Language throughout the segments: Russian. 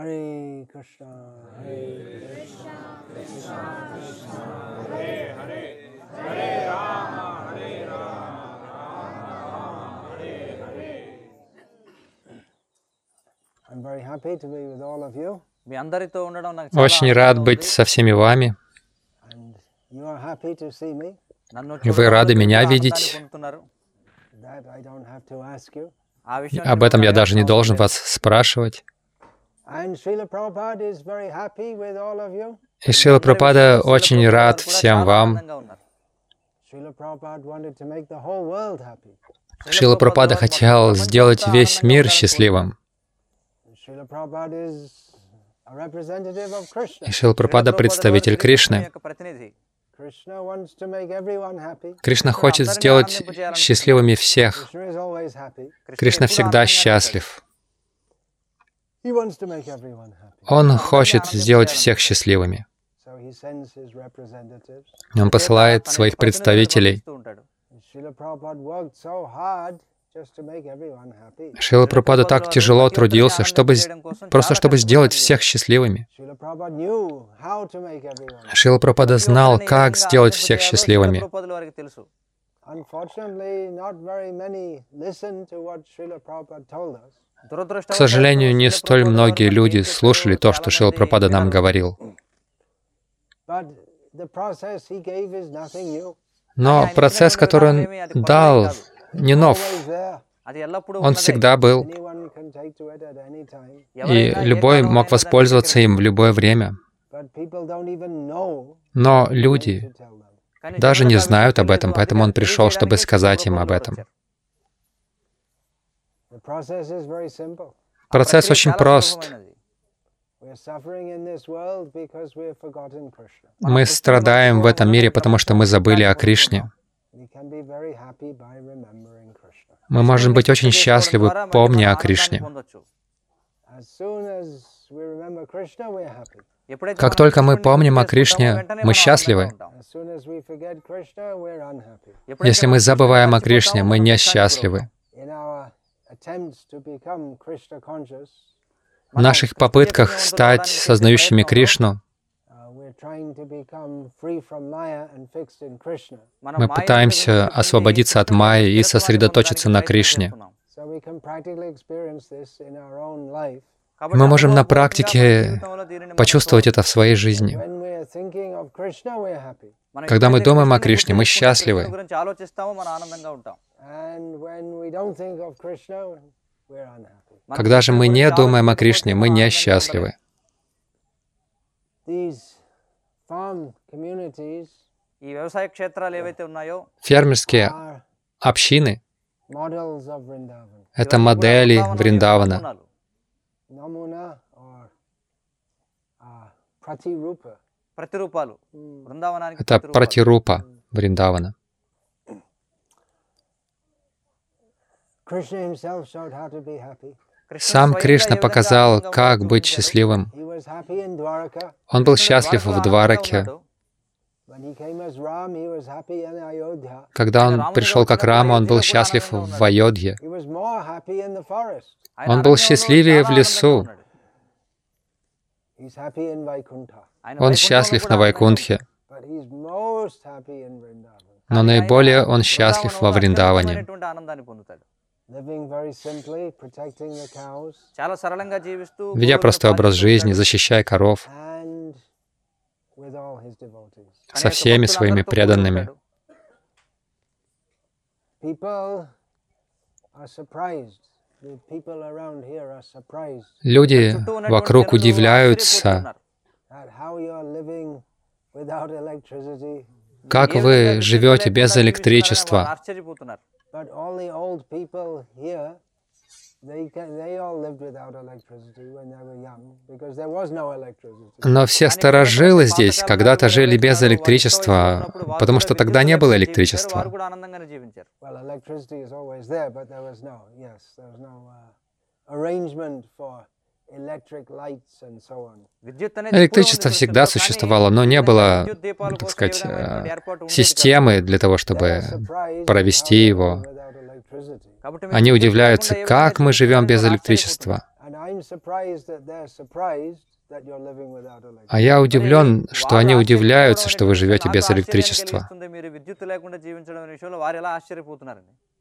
Hare Krishna. Hare Krishna, Krishna Krishna, Hare Hare, Hare Rama, Hare Rama, Rama Rama, Hare Hare. I'm very happy to be with all of you. Очень рад быть со всеми вами. Вы рады меня видеть. Об этом я даже не должен вас спрашивать. И Шила Прабхупада очень рад всем вам. Шила Прабхупада хотел сделать весь мир счастливым. И Шила Прабхупада представитель Кришны. Кришна хочет сделать счастливыми всех. Кришна всегда счастлив. He wants to make everyone happy. Он хочет сделать всех счастливыми. Он посылает своих представителей. Шила Прабхупада так тяжело трудился, чтобы, просто чтобы сделать всех счастливыми. Шила Прабхупада знал, как сделать всех счастливыми. Unfortunately, not very many listened to what Srila Prabhupada told us. К сожалению, не столь многие люди слушали то, что Шил Пропада нам говорил. Но процесс, который он дал, не нов. Он всегда был. И любой мог воспользоваться им в любое время. Но люди даже не знают об этом, поэтому он пришел, чтобы сказать им об этом. Процесс очень прост. Мы страдаем в этом мире, потому что мы забыли о Кришне. Мы можем быть очень счастливы, помня о Кришне. Как только мы помним о Кришне, мы счастливы. Если мы забываем о Кришне, мы несчастливы. В наших попытках стать сознающими Кришну мы пытаемся освободиться от майи и сосредоточиться на Кришне. Мы можем на практике почувствовать это в своей жизни. Когда мы думаем о Кришне, мы счастливы. Когда же мы не думаем о Кришне, мы несчастливы. Фермерские общины — это модели Вриндавана. Это пратирупа Вриндавана. Сам Кришна показал, как быть счастливым. Он был счастлив в Двараке. Когда он пришел как Рама, он был счастлив в Айодхе. Он был счастливее в лесу. Он счастлив на Вайкунтхе. Но наиболее он счастлив во Вриндаване ведя простой образ жизни, защищая коров, со всеми своими преданными. Люди вокруг удивляются, как вы живете без электричества. But all the old people here, they, they all lived without electricity when they were young, because there was no electricity. Но все старожилы здесь когда-то жили без электричества, потому что тогда не было электричества. Well, electricity is always there, but there was no, yes, there was no uh, arrangement for Электричество всегда существовало, но не было, так сказать, системы для того, чтобы провести его. Они удивляются, как мы живем без электричества. А я удивлен, что они удивляются, что вы живете без электричества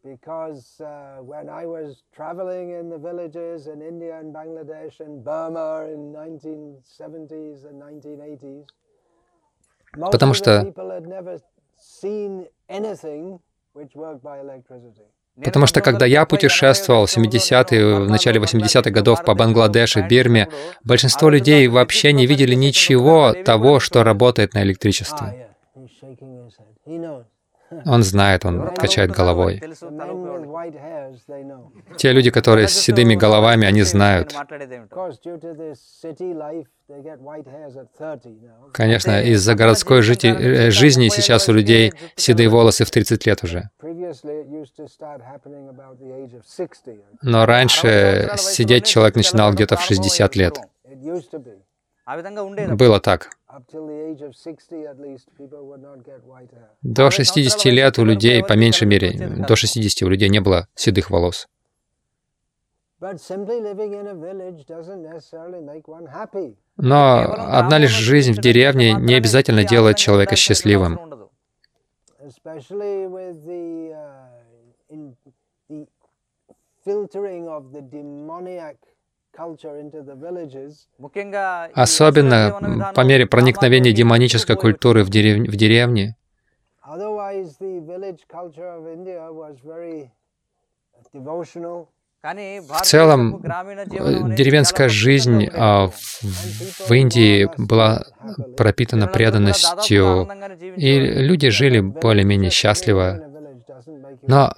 because uh, when I was traveling in the villages in India and Bangladesh and Burma in 1970s and 1980s, most Потому что... people had never seen anything which worked by electricity. Потому что когда я путешествовал в 70-е, в начале 80-х годов по Бангладешу, Бирме, большинство людей вообще не видели ничего того, что работает на электричестве. Ah, он знает, он качает головой. Те люди, которые с седыми головами, они знают. Конечно, из-за городской жити... Э, жизни сейчас у людей седые волосы в 30 лет уже. Но раньше сидеть человек начинал где-то в 60 лет. Было так. До 60 лет у людей, по меньшей мере, до 60 у людей не было седых волос. Но одна лишь жизнь в деревне не обязательно делает человека счастливым. Filtering Особенно по мере проникновения демонической культуры в, дерев... в деревне, В целом, э, деревенская жизнь а, в Индии была пропитана преданностью, и люди жили более-менее счастливо. Но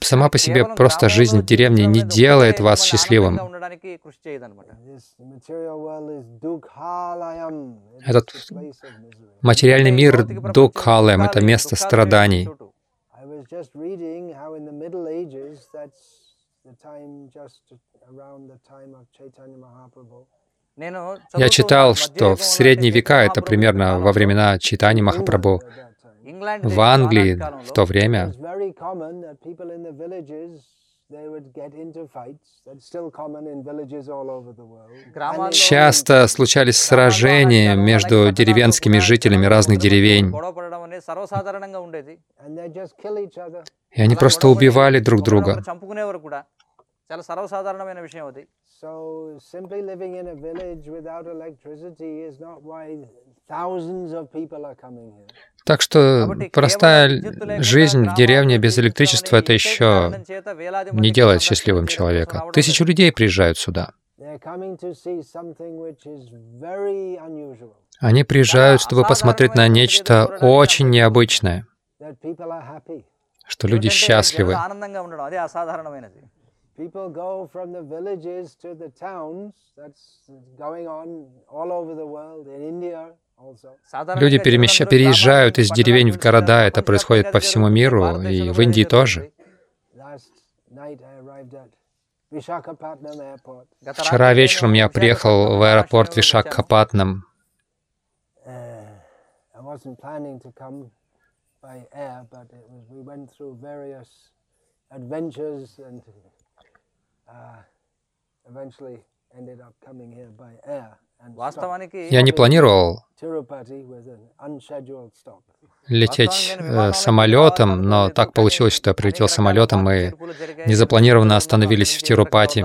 сама по себе просто жизнь в деревне не делает вас счастливым. Этот материальный мир Дукхалем — это место страданий. Я читал, что в средние века, это примерно во времена читания Махапрабху, в Англии в то время Часто случались сражения между деревенскими жителями разных деревень. И они просто убивали друг друга. Так что простая жизнь в деревне без электричества это еще не делает счастливым человека. Тысячи людей приезжают сюда. Они приезжают, чтобы посмотреть на нечто очень необычное, что люди счастливы. Люди перемеща, переезжают из деревень в города, это происходит по всему миру, и в Индии тоже. Вчера вечером я приехал в аэропорт Вишакхапатнам. uh, eventually я не планировал лететь э, самолетом, но так получилось, что я прилетел самолетом и незапланированно остановились в Тирупати.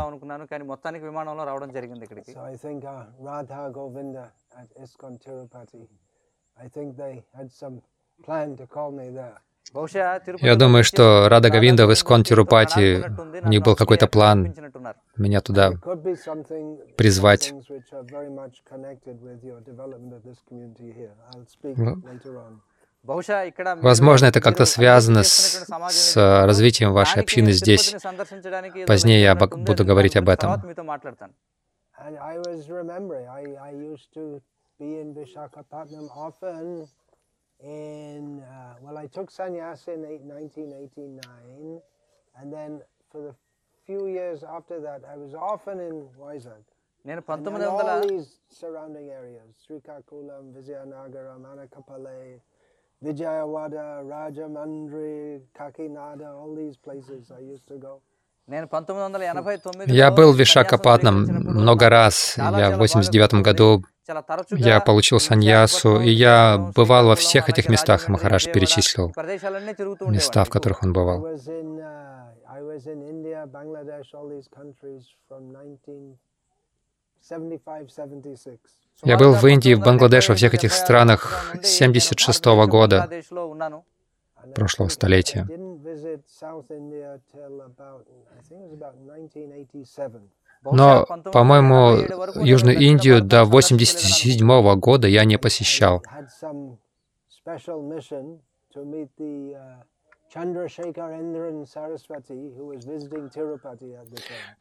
I. Я думаю, что Рада Гавинда в Искон Тирупати, у них был какой-то план меня туда призвать. Возможно, это как-то связано с, с развитием вашей общины здесь. Позднее я буду говорить об этом. in Vishakhapatnam often. In uh, well, I took sannyas in eight, 1989, and then for the few years after that, I was often in Vizag. నేను And, and పంతొమ్మిది వందల all these surrounding areas, Srikakulam, Vizianagaram, Anakapale, Vijayawada, Rajamandri, Kakinada, all these places I used to go. నేను పంతొమ్మిది వందల ఎనభై తొమ్మిది Я был в Вишакапатнам много раз. Я в 89 году Я получил саньясу, и я бывал во всех этих местах, Махараш перечислил места, в которых он бывал. Я был в Индии, в Бангладеш, во всех этих странах 76 -го года прошлого столетия. 1987. Но, по-моему, Южную Индию до 87 года я не посещал. Uh.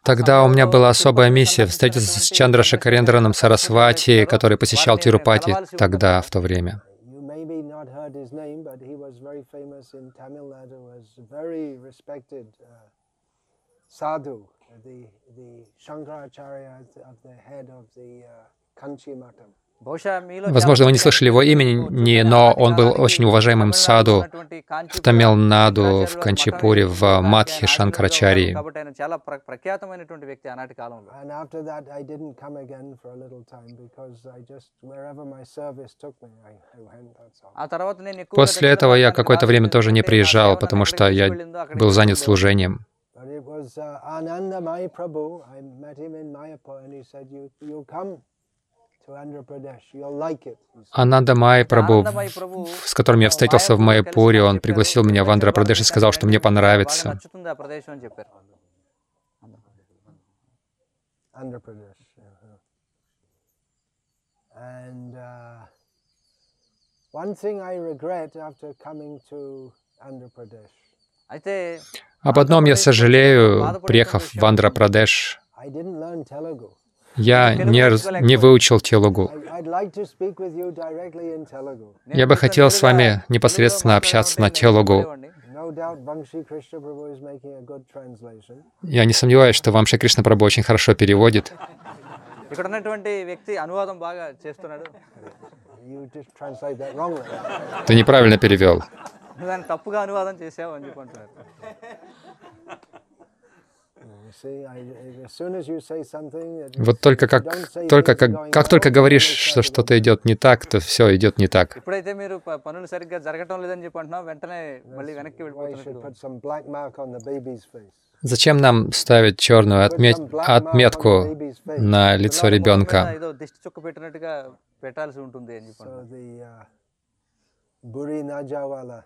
Тогда у меня была особая миссия встретиться с Чандра Шакарендраном Сарасвати, который посещал Тирупати тогда, в то время. Name, sadhu, the, the Shankaracharya of the head of the uh, Kanchi Matam. Возможно, вы не слышали его имени, но он был очень уважаемым саду в Тамилнаду, в Канчипуре, в Мадхи Шанкарачарии. После этого я какое-то время тоже не приезжал, потому что я был занят служением. But it was uh, Ananda Mai Prabhu. I met him in Mayapur and he said, you, you come Ананда Май Прабу, с которым я встретился в Майяпуре, он пригласил меня в Андра-Прадеш и сказал, что мне понравится. One thing I regret after coming to Andhra Pradesh а об одном я сожалею, приехав в Андропрадеш, я не, не выучил телугу. Я бы хотел с вами непосредственно общаться на телугу. Я не сомневаюсь, что вам Кришна Прабху очень хорошо переводит. Ты неправильно перевел. దాన్ని తప్పుగా అనువాదం చేసావు అని చెప్పి అంటున్నారు You see, I, as soon as you say something, that Вот только как, только как, как только говоришь, что что-то идет не так, то все идет не так. ఇప్పుడైతే మీరు ప- పనులు సరిగ్గా జరగటం లేదని చెప్పి అంటున్నావు వెంటనే మళ్ళీ వెనక్కి why you should వెళ్ళిపోతున్నట్టు put some black mark on the baby's face. Зачем нам ставить черную Put отме- some black mark on отметку the baby's face. на лицо పిల్లవాడి మొహం మీద ребенка? ఏదో దిష్టి చుక్క పెట్టినట్టుగా పెట్టాల్సి ఉంటుంది అని చెప్పి So అంటున్నారు. the uh, Buri Najawala.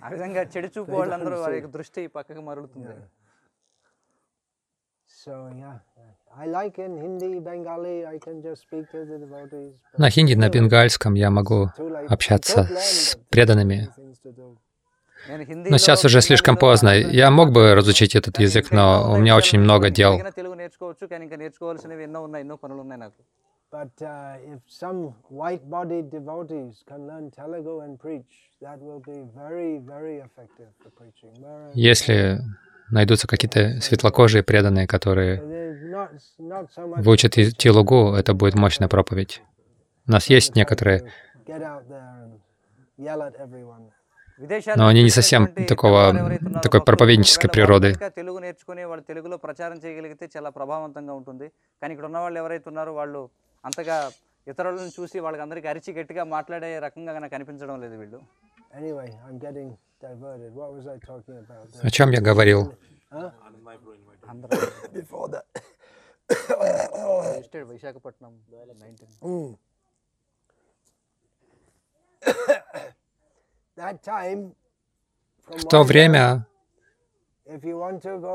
ఆ విధంగా చెడు చూపు వాళ్ళందరూ వారి యొక్క దృష్టి పక్కకి మరలుతుంది So yeah, I like in Hindi, Bengali, I can just speak to the devotees. but На хинди, на бенгальском я могу too late. общаться I could learn, с but преданными. things to do. నేను Но сейчас уже слишком поздно. Я мог бы разучить этот язык, но у меня очень много дел. But uh, if some white-bodied devotees can learn Telugu and preach, that will be very, very effective for preaching. Uh, Если найдутся какие-то светлокожие преданные, которые выучат Телугу, это будет мощная проповедь. У нас есть некоторые, но они не совсем такого, такой проповеднической природы. వాళ్ళు కనుక తెలుగు నేర్చుకుని వాళ్ళు తెలుగులో ప్రచారం చేయగలిగితే చాలా ప్రభావవంతంగా ఉంటుంది కానీ ఇక్కడ ఉన్న వాళ్ళు ఎవరైతే ఉన్నారో వాళ్ళు అంతగా ఇతరులను చూసి వాళ్ళకి అందరికీ అరిచి గట్టిగా మాట్లాడే రకంగా నాకు అనిపించడం లేదు వీళ్ళు Anyway, I'm getting diverted. What was I talking about? о чем я говорил. అందరూ Before that. Registered Visakhapatnam nineteen that time, from В то Vizag, время, if you want to go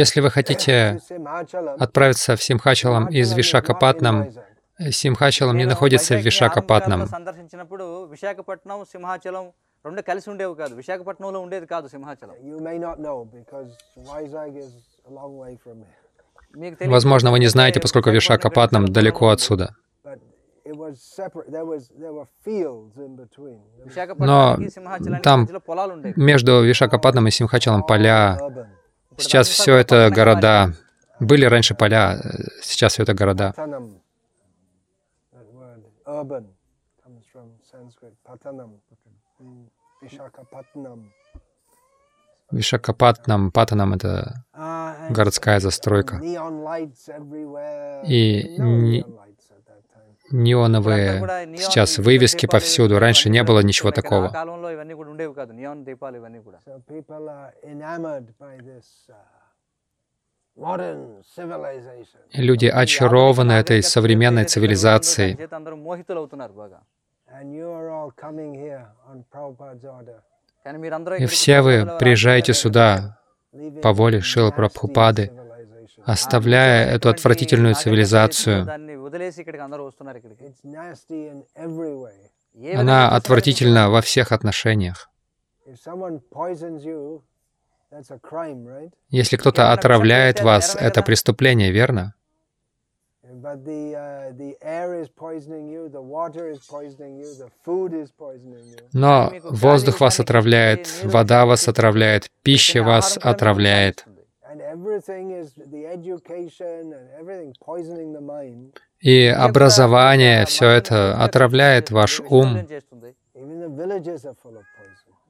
если вы to хотите Simhachalam, отправиться в Симхачалам из Simhachalam is not in Вишакапатнам, Vizag. Симхачалам не నేను находится в వైజాగ్ని ఆరంభ కాలంలో Вишакапатнам. సందర్శించినప్పుడు విశాఖపట్నం సింహాచలం రెండు కలిసి ఉండేవి కాదు విశాఖపట్నంలో ఉండేది కాదు Simhachalam You may not know because Vizag is a long way from here. మీకు తెలియదు Возможно, вы не знаете, поскольку Вишакапатнам далеко отсюда. But it was separate. There was there were fields in between. There was విశాఖపట్నానికి సింహాచలానికి там మధ్యలో పొలాలు ఉండేవి Между Вишакапатном и Симхачалом поля. urban. Сейчас все это города. Были раньше поля, э, сейчас все это города. urban comes from Sanskrit patanam. Vishakapatnam. Вишакапатнам, Патанам — это городская застройка. И неоновые сейчас вывески повсюду. Раньше не было ничего такого. So Люди очарованы этой современной цивилизацией. И все вы приезжаете сюда по воле Шила Прабхупады, оставляя эту отвратительную цивилизацию. Она отвратительна во всех отношениях. Если кто-то отравляет вас, это преступление, верно? Uh. Но воздух вас отравляет, вода вас отравляет, пища вас отравляет. И образование, все это отравляет ваш ум.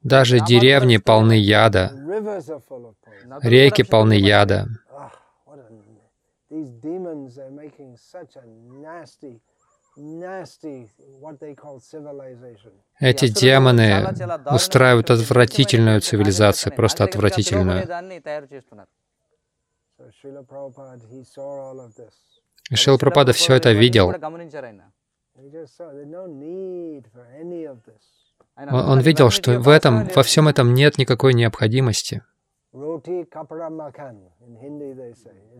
Даже деревни полны яда. Реки полны яда. Эти демоны устраивают отвратительную цивилизацию, просто отвратительную. И Шрила Прабхупада все это видел. Он видел, что в этом, во всем этом нет никакой необходимости.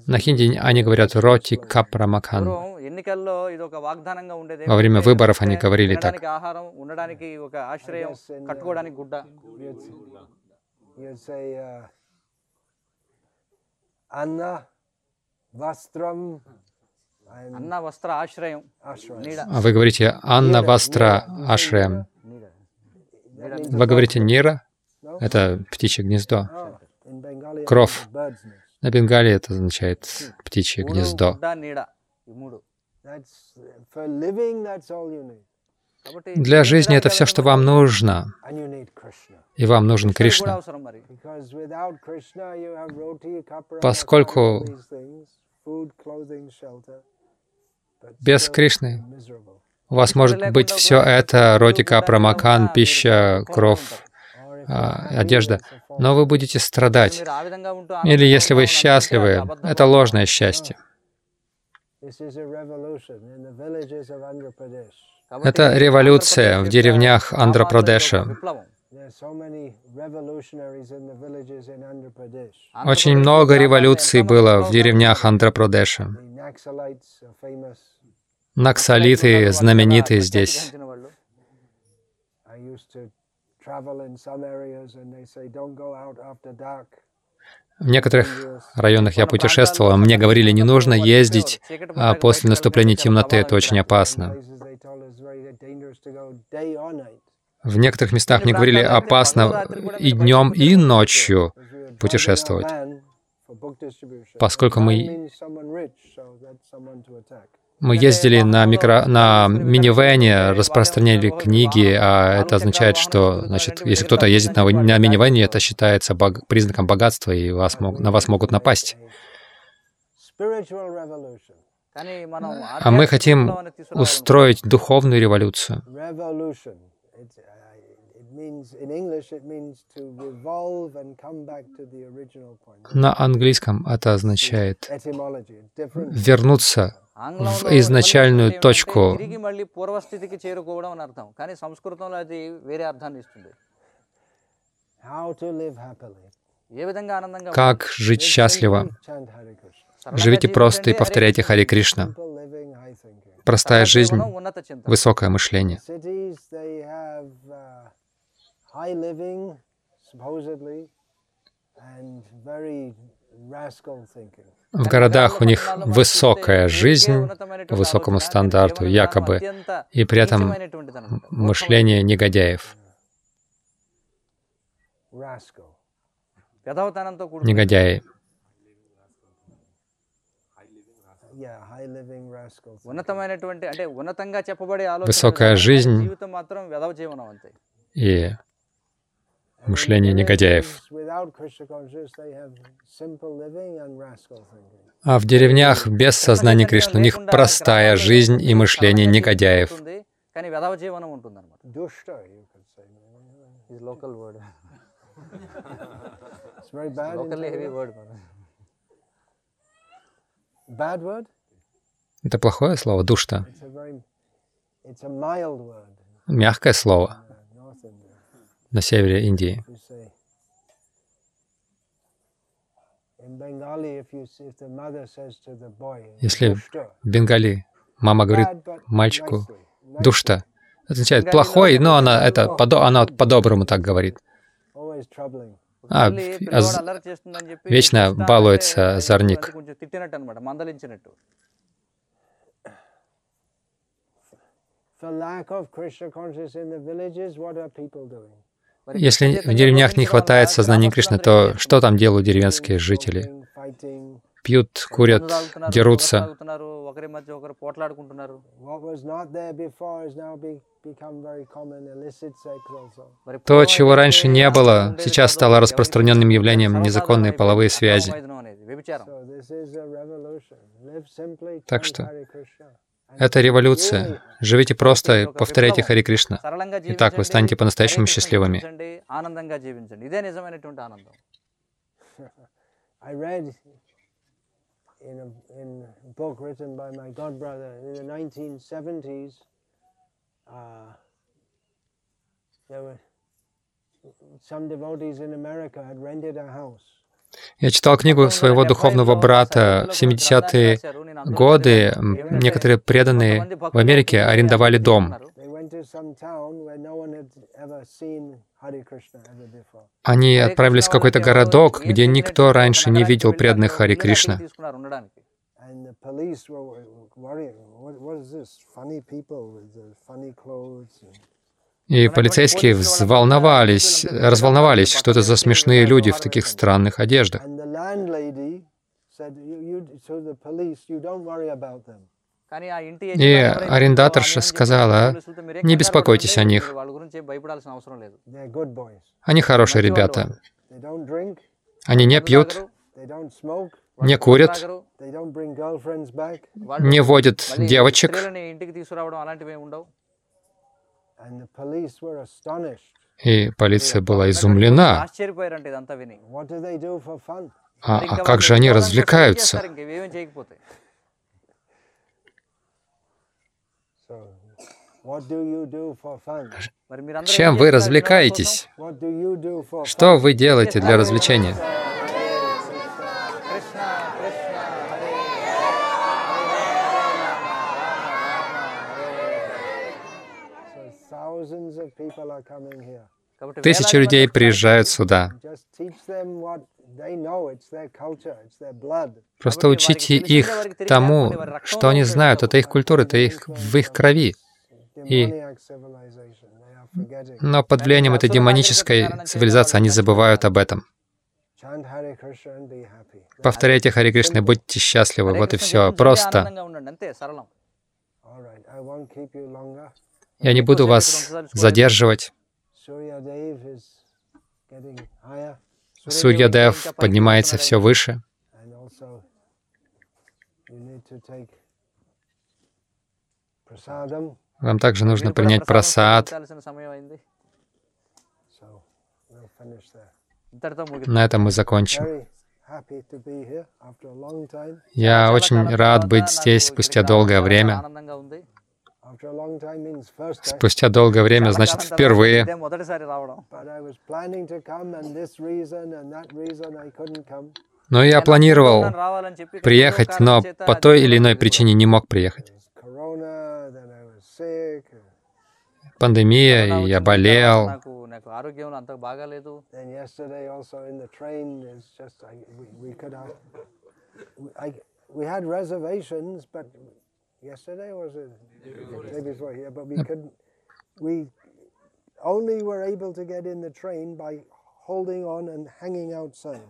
На хинди они говорят «роти капра макан». Во время выборов они говорили так. А вы говорите «Анна Вастра Ашрем». Вы говорите нира? Это птичье гнездо. Кровь На Бенгале это означает птичье гнездо. Для жизни это все, что вам нужно. И вам нужен Кришна. Поскольку без Кришны у вас может быть все это, ротика, промакан, пища, кровь, а, одежда, но вы будете страдать. Или если вы счастливы, это ложное счастье. Это революция в деревнях Андропрадеша. Очень много революций было в деревнях Андропрадеша. Наксалиты знамениты здесь. В некоторых районах я путешествовал, а мне говорили, не нужно ездить а после наступления темноты, это очень опасно. В некоторых местах мне говорили, опасно и днем, и ночью путешествовать, поскольку мы мы ездили на, микро... на минивэне, распространяли книги, а это означает, что, значит, если кто-то ездит на, на минивэне, это считается бог... признаком богатства, и вас мог... на вас могут напасть. А мы хотим устроить духовную революцию. На английском это означает вернуться в изначальную точку. Как жить счастливо? Живите просто и повторяйте Хари Кришна. Простая жизнь, высокое мышление. And very rascal thinking. В городах у них высокая жизнь по высокому стандарту, якобы, и при этом мышление негодяев. Негодяи. Высокая жизнь и мышление негодяев. А в деревнях без сознания Кришны у них простая жизнь и мышление негодяев. Это плохое слово, душта. Мягкое слово на севере Индии. Если в Бенгали мама говорит мальчику «душта», означает «плохой», но она, это, она по-доброму так говорит. А, а, вечно балуется зорник. Если в деревнях не хватает сознания Кришны, то что там делают деревенские жители? Пьют, курят, дерутся. То, чего раньше не было, сейчас стало распространенным явлением незаконные половые связи. Так что это революция. Живите просто и повторяйте Хари Кришна. И так вы станете по-настоящему счастливыми. Я читал книгу своего духовного брата в 70-е годы некоторые преданные в Америке арендовали дом. Они отправились в какой-то городок, где никто раньше не видел преданных Хари Кришна. И полицейские взволновались, разволновались, что это за смешные люди в таких странных одеждах. И арендаторша сказала, не беспокойтесь о них. Они хорошие ребята. Они не пьют, не курят, не водят девочек. И полиция была изумлена. А, а как же они развлекаются? Чем вы развлекаетесь? Что вы делаете для развлечения? Тысячи людей приезжают сюда. Просто учите их тому, что они знают, это их культура, это их, в их крови. И... Но под влиянием этой демонической цивилизации они забывают об этом. Повторяйте Хари Кришны, будьте счастливы, вот и все. Просто. Я не буду вас задерживать. Сурьядев поднимается все выше. Вам также нужно принять просад. На этом мы закончим. Я очень рад быть здесь спустя долгое время. Спустя долгое время, значит, впервые. Но я планировал приехать, но по той или иной причине не мог приехать. Пандемия, и я болел. We had reservations, but yesterday or was it the day before? here, but we couldn't. We only were able to get in the train by holding on and hanging outside.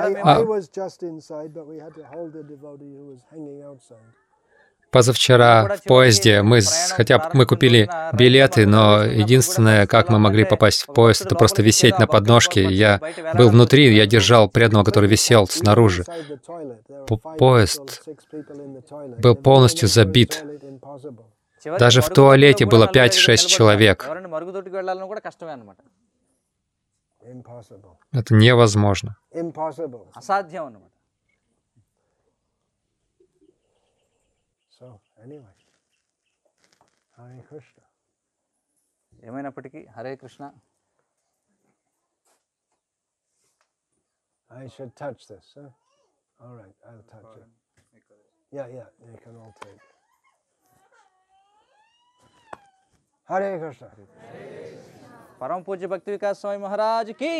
I, I was just inside, but we had to hold the devotee who was hanging outside. Позавчера в поезде мы, хотя мы купили билеты, но единственное, как мы могли попасть в поезд, это просто висеть на подножке. Я был внутри, я держал преданного, который висел снаружи. Поезд был полностью забит. Даже в туалете было 5-6 человек. Это невозможно. anyway, Hare Krishna. ఏమైనప్పటికీ హరే Krishna I should touch this, huh? All right, I'll touch it. Yeah, yeah, you can all take. Hare Krishna. పరమ పూజ్య భక్తి వికాస్ స్వామి మహారాజ్ కి